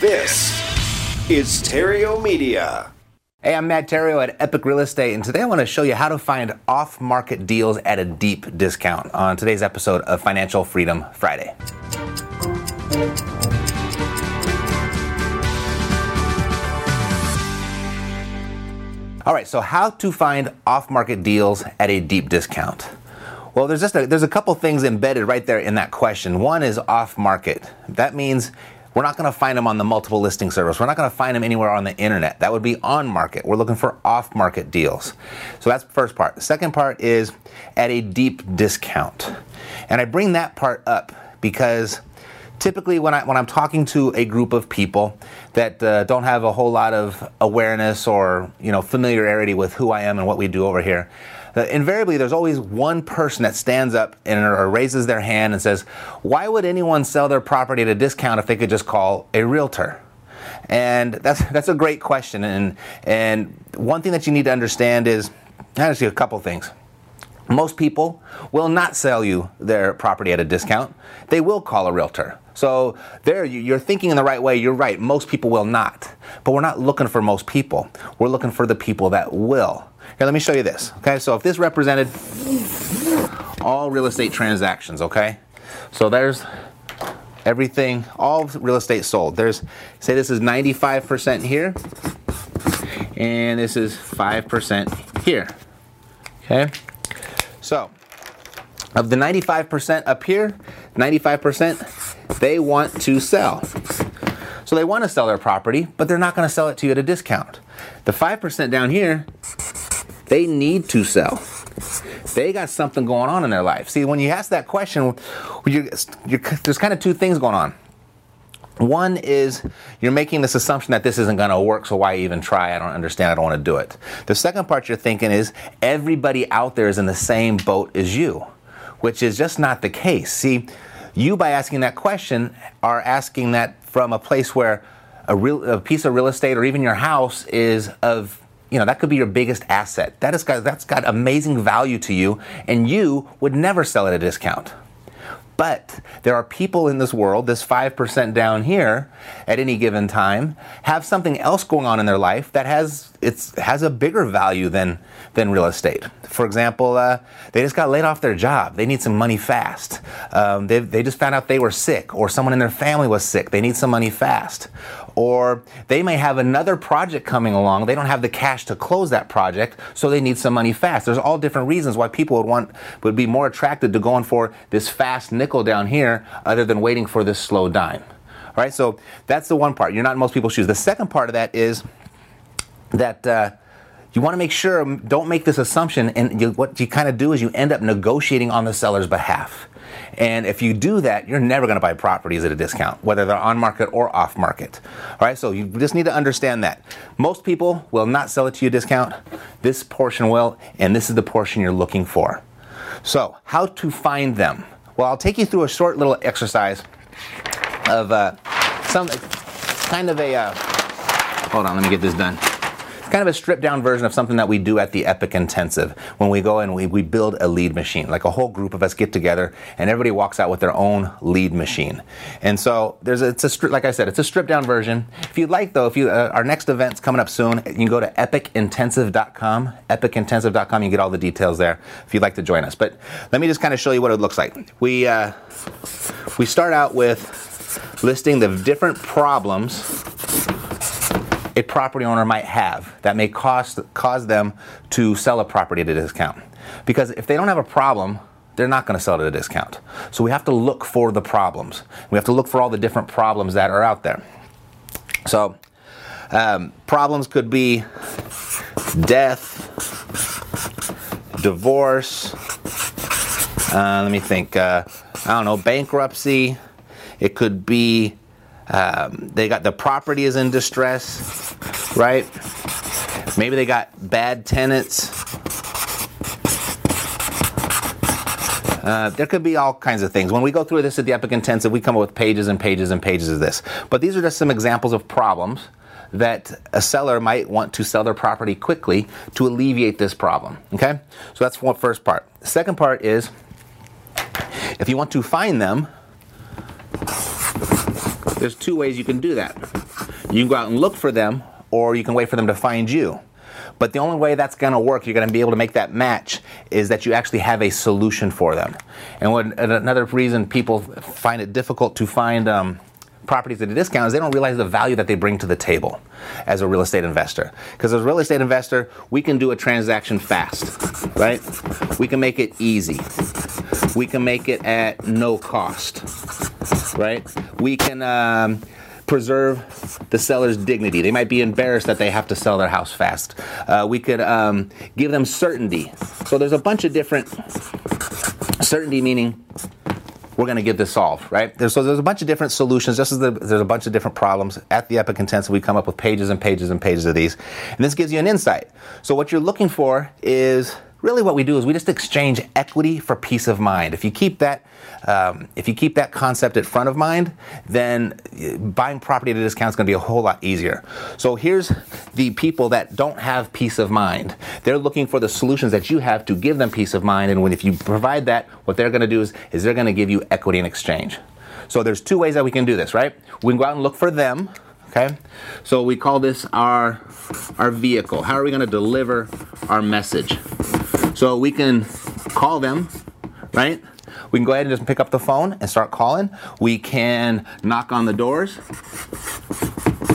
This is Theriault Media. Hey, I'm Matt Theriault at Epic Real Estate, and today I want to show you how to find off market deals at a deep discount on today's episode of Financial Freedom Friday. All right, so how to find off market deals at a deep discount. Well, there's just a, there's a couple things embedded right there in that question. One is off market. That means we're not going to find them on the multiple listing service. We're not going to find them anywhere on the internet. That would be on market. We're looking for off market deals. So that's the first part. The second part is at a deep discount. And I bring that part up because typically when, I, when I'm talking to a group of people that uh, don't have a whole lot of awareness or you know familiarity with who I am and what we do over here, uh, invariably there's always one person that stands up and or raises their hand and says, "Why would anyone sell their property at a discount if they could just call a realtor?" And that's that's a great question. And and one thing that you need to understand is actually a couple things. Most people will not sell you their property at a discount. They will call a realtor. So there, you're thinking in the right way. You're right. Most people will not. But we're not looking for most people. We're looking for the people that will. Here, let me show you this. Okay, so if this represented all real estate transactions, okay? So there's everything, all real estate sold. There's, say this is 95% here, and this is 5% here. Okay? So, of the 95% up here, 95%, they want to sell. So they want to sell their property, but they're not going to sell it to you at a discount. The 5% down here, they need to sell. They got something going on in their life. See, when you ask that question, you're, you're, there's kind of two things going on. One is you're making this assumption that this isn't going to work, so why even try? I don't understand. I don't want to do it. The second part you're thinking is everybody out there is in the same boat as you, which is just not the case. See, you by asking that question are asking that from a place where a, real, a piece of real estate or even your house is of you know that could be your biggest asset. That has got that's got amazing value to you and you would never sell at a discount but there are people in this world, this 5% down here at any given time, have something else going on in their life that has it's has a bigger value than than real estate. For example, uh, they just got laid off their job. They need some money fast. Um, they, they just found out they were sick, or someone in their family was sick. They need some money fast. Or they may have another project coming along. They don't have the cash to close that project, so they need some money fast. There's all different reasons why people would want would be more attracted to going for this fast nickel down here, other than waiting for this slow dime. All right, so that's the one part. You're not in most people's shoes. The second part of that is that. Uh, you want to make sure don't make this assumption and you, what you kind of do is you end up negotiating on the seller's behalf and if you do that you're never going to buy properties at a discount whether they're on market or off market. All right so you just need to understand that. Most people will not sell it to you discount. This portion will and this is the portion you're looking for. So how to find them? Well i'll take you through a short little exercise of uh, some kind of a uh, hold on let me get this done kind of a stripped down version of something that we do at the Epic Intensive when we go and we, we build a lead machine. Like a whole group of us get together and everybody walks out with their own lead machine. And so there's a, it's a like I said, it's a stripped down version. If you'd like though, if you uh, our next event's coming up soon, you can go to epicintensive.com, epicintensive.com. You get all the details there if you'd like to join us. But let me just kind of show you what it looks like. We uh, we start out with listing the different problems a property owner might have that may cost, cause them to sell a property at a discount. Because if they don't have a problem, they're not going to sell at a discount. So we have to look for the problems. We have to look for all the different problems that are out there. So um, problems could be death, divorce. Uh, let me think. Uh, I don't know, bankruptcy. It could be um, they got the property is in distress, right? Maybe they got bad tenants. Uh, there could be all kinds of things. When we go through this at the Epic Intensive, we come up with pages and pages and pages of this. But these are just some examples of problems that a seller might want to sell their property quickly to alleviate this problem. Okay? So that's one first part. Second part is if you want to find them, there's two ways you can do that. You can go out and look for them, or you can wait for them to find you. But the only way that's going to work, you're going to be able to make that match, is that you actually have a solution for them. And another reason people find it difficult to find um, properties at a discount is they don't realize the value that they bring to the table as a real estate investor. Because as a real estate investor, we can do a transaction fast, right? We can make it easy. We can make it at no cost, right? We can. Um, preserve the seller's dignity. They might be embarrassed that they have to sell their house fast. Uh, we could um, give them certainty. So there's a bunch of different certainty meaning we're going to get this solved, right? There's, so there's a bunch of different solutions, just as the, there's a bunch of different problems. At the Epic Intensive, we come up with pages and pages and pages of these. And this gives you an insight. So what you're looking for is really what we do is we just exchange equity for peace of mind. If you keep that, um, if you keep that concept at front of mind, then uh, buying property at a discount is going to be a whole lot easier. So here's the people that don't have peace of mind. They're looking for the solutions that you have to give them peace of mind, and when if you provide that, what they're going to do is, is they're going to give you equity in exchange. So there's two ways that we can do this, right? We can go out and look for them. Okay, so we call this our our vehicle. How are we going to deliver our message? So we can call them, right? We can go ahead and just pick up the phone and start calling. We can knock on the doors.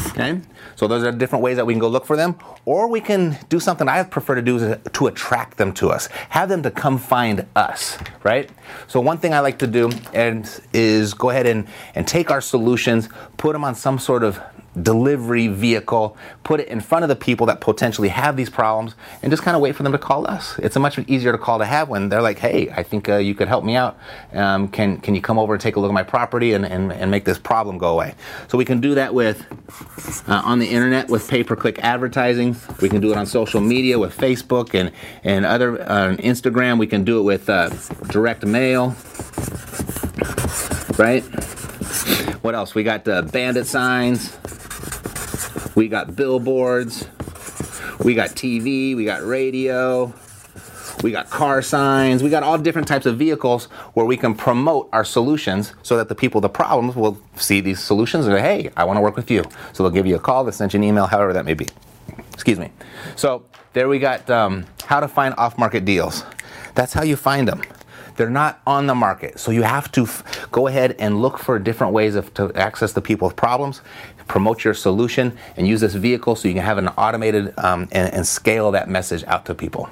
Okay? So those are different ways that we can go look for them. Or we can do something I prefer to do is to attract them to us. Have them to come find us, right? So one thing I like to do and is go ahead and, and take our solutions, put them on some sort of delivery vehicle, put it in front of the people that potentially have these problems, and just kind of wait for them to call us. It's a much easier to call to have when they're like, "Hey, I think uh, you could help me out. Um, can can you come over and take a look at my property and, and, and make this problem go away?" So we can do that with uh, on the internet with pay-per-click advertising. We can do it on social media with Facebook and and other uh, Instagram. We can do it with uh, direct mail, right? What else? We got uh, bandit signs. We got billboards. We got TV. We got radio. We got car signs. We got all different types of vehicles where we can promote our solutions so that the people the problems will see these solutions and say, hey, I want to work with you. So they'll give you a call, they'll send you an email, however that may be. Excuse me. So there we got um, how to find off market deals. That's how you find them. They're not on the market. So you have to f- go ahead and look for different ways of, to access the people with problems promote your solution, and use this vehicle so you can have an automated um, and, and scale that message out to people.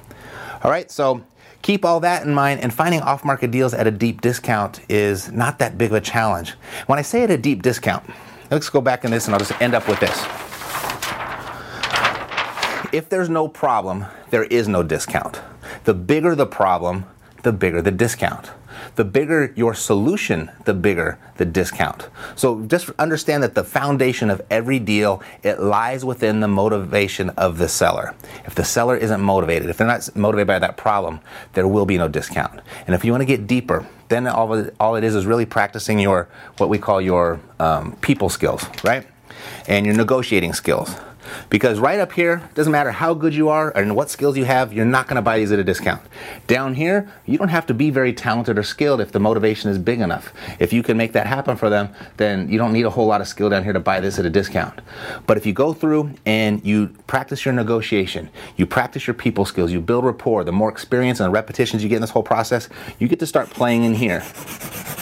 All right, so keep all that in mind, and finding off market deals at a deep discount is not that big of a challenge. When I say at a deep discount, let's go back in this and I'll just end up with this. If there's no problem, there is no discount. The bigger the problem, the bigger the discount. The bigger your solution, the bigger the discount. So just understand that the foundation of every deal, it lies within the motivation of the seller. If the seller isn't motivated, if they're not motivated by that problem, there will be no discount. And if you want to get deeper, then all, it, all it is is really practicing your, what we call your um, people skills, right? And your negotiating skills. Because right up here, doesn't matter how good you are and what skills you have, you're not going to buy these at a discount. Down here, you don't have to be very talented or skilled if the motivation is big enough. If you can make that happen for them, then you don't need a whole lot of skill down here to buy this at a discount. But if you go through and you practice your negotiation, you practice your people skills, you build rapport, the more experience and the repetitions you get in this whole process, you get to start playing in here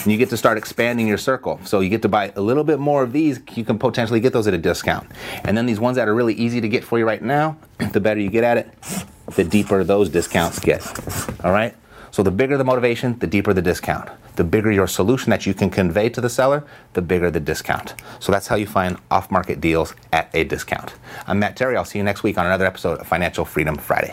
and you get to start expanding your circle. So you get to buy a little bit more of these. You can potentially get those at a discount. And then these ones that are really easy to get for you right now, the better you get at it, the deeper those discounts get. All right? So the bigger the motivation, the deeper the discount. The bigger your solution that you can convey to the seller, the bigger the discount. So that's how you find off market deals at a discount. I'm Matt Terry. I'll see you next week on another episode of Financial Freedom Friday.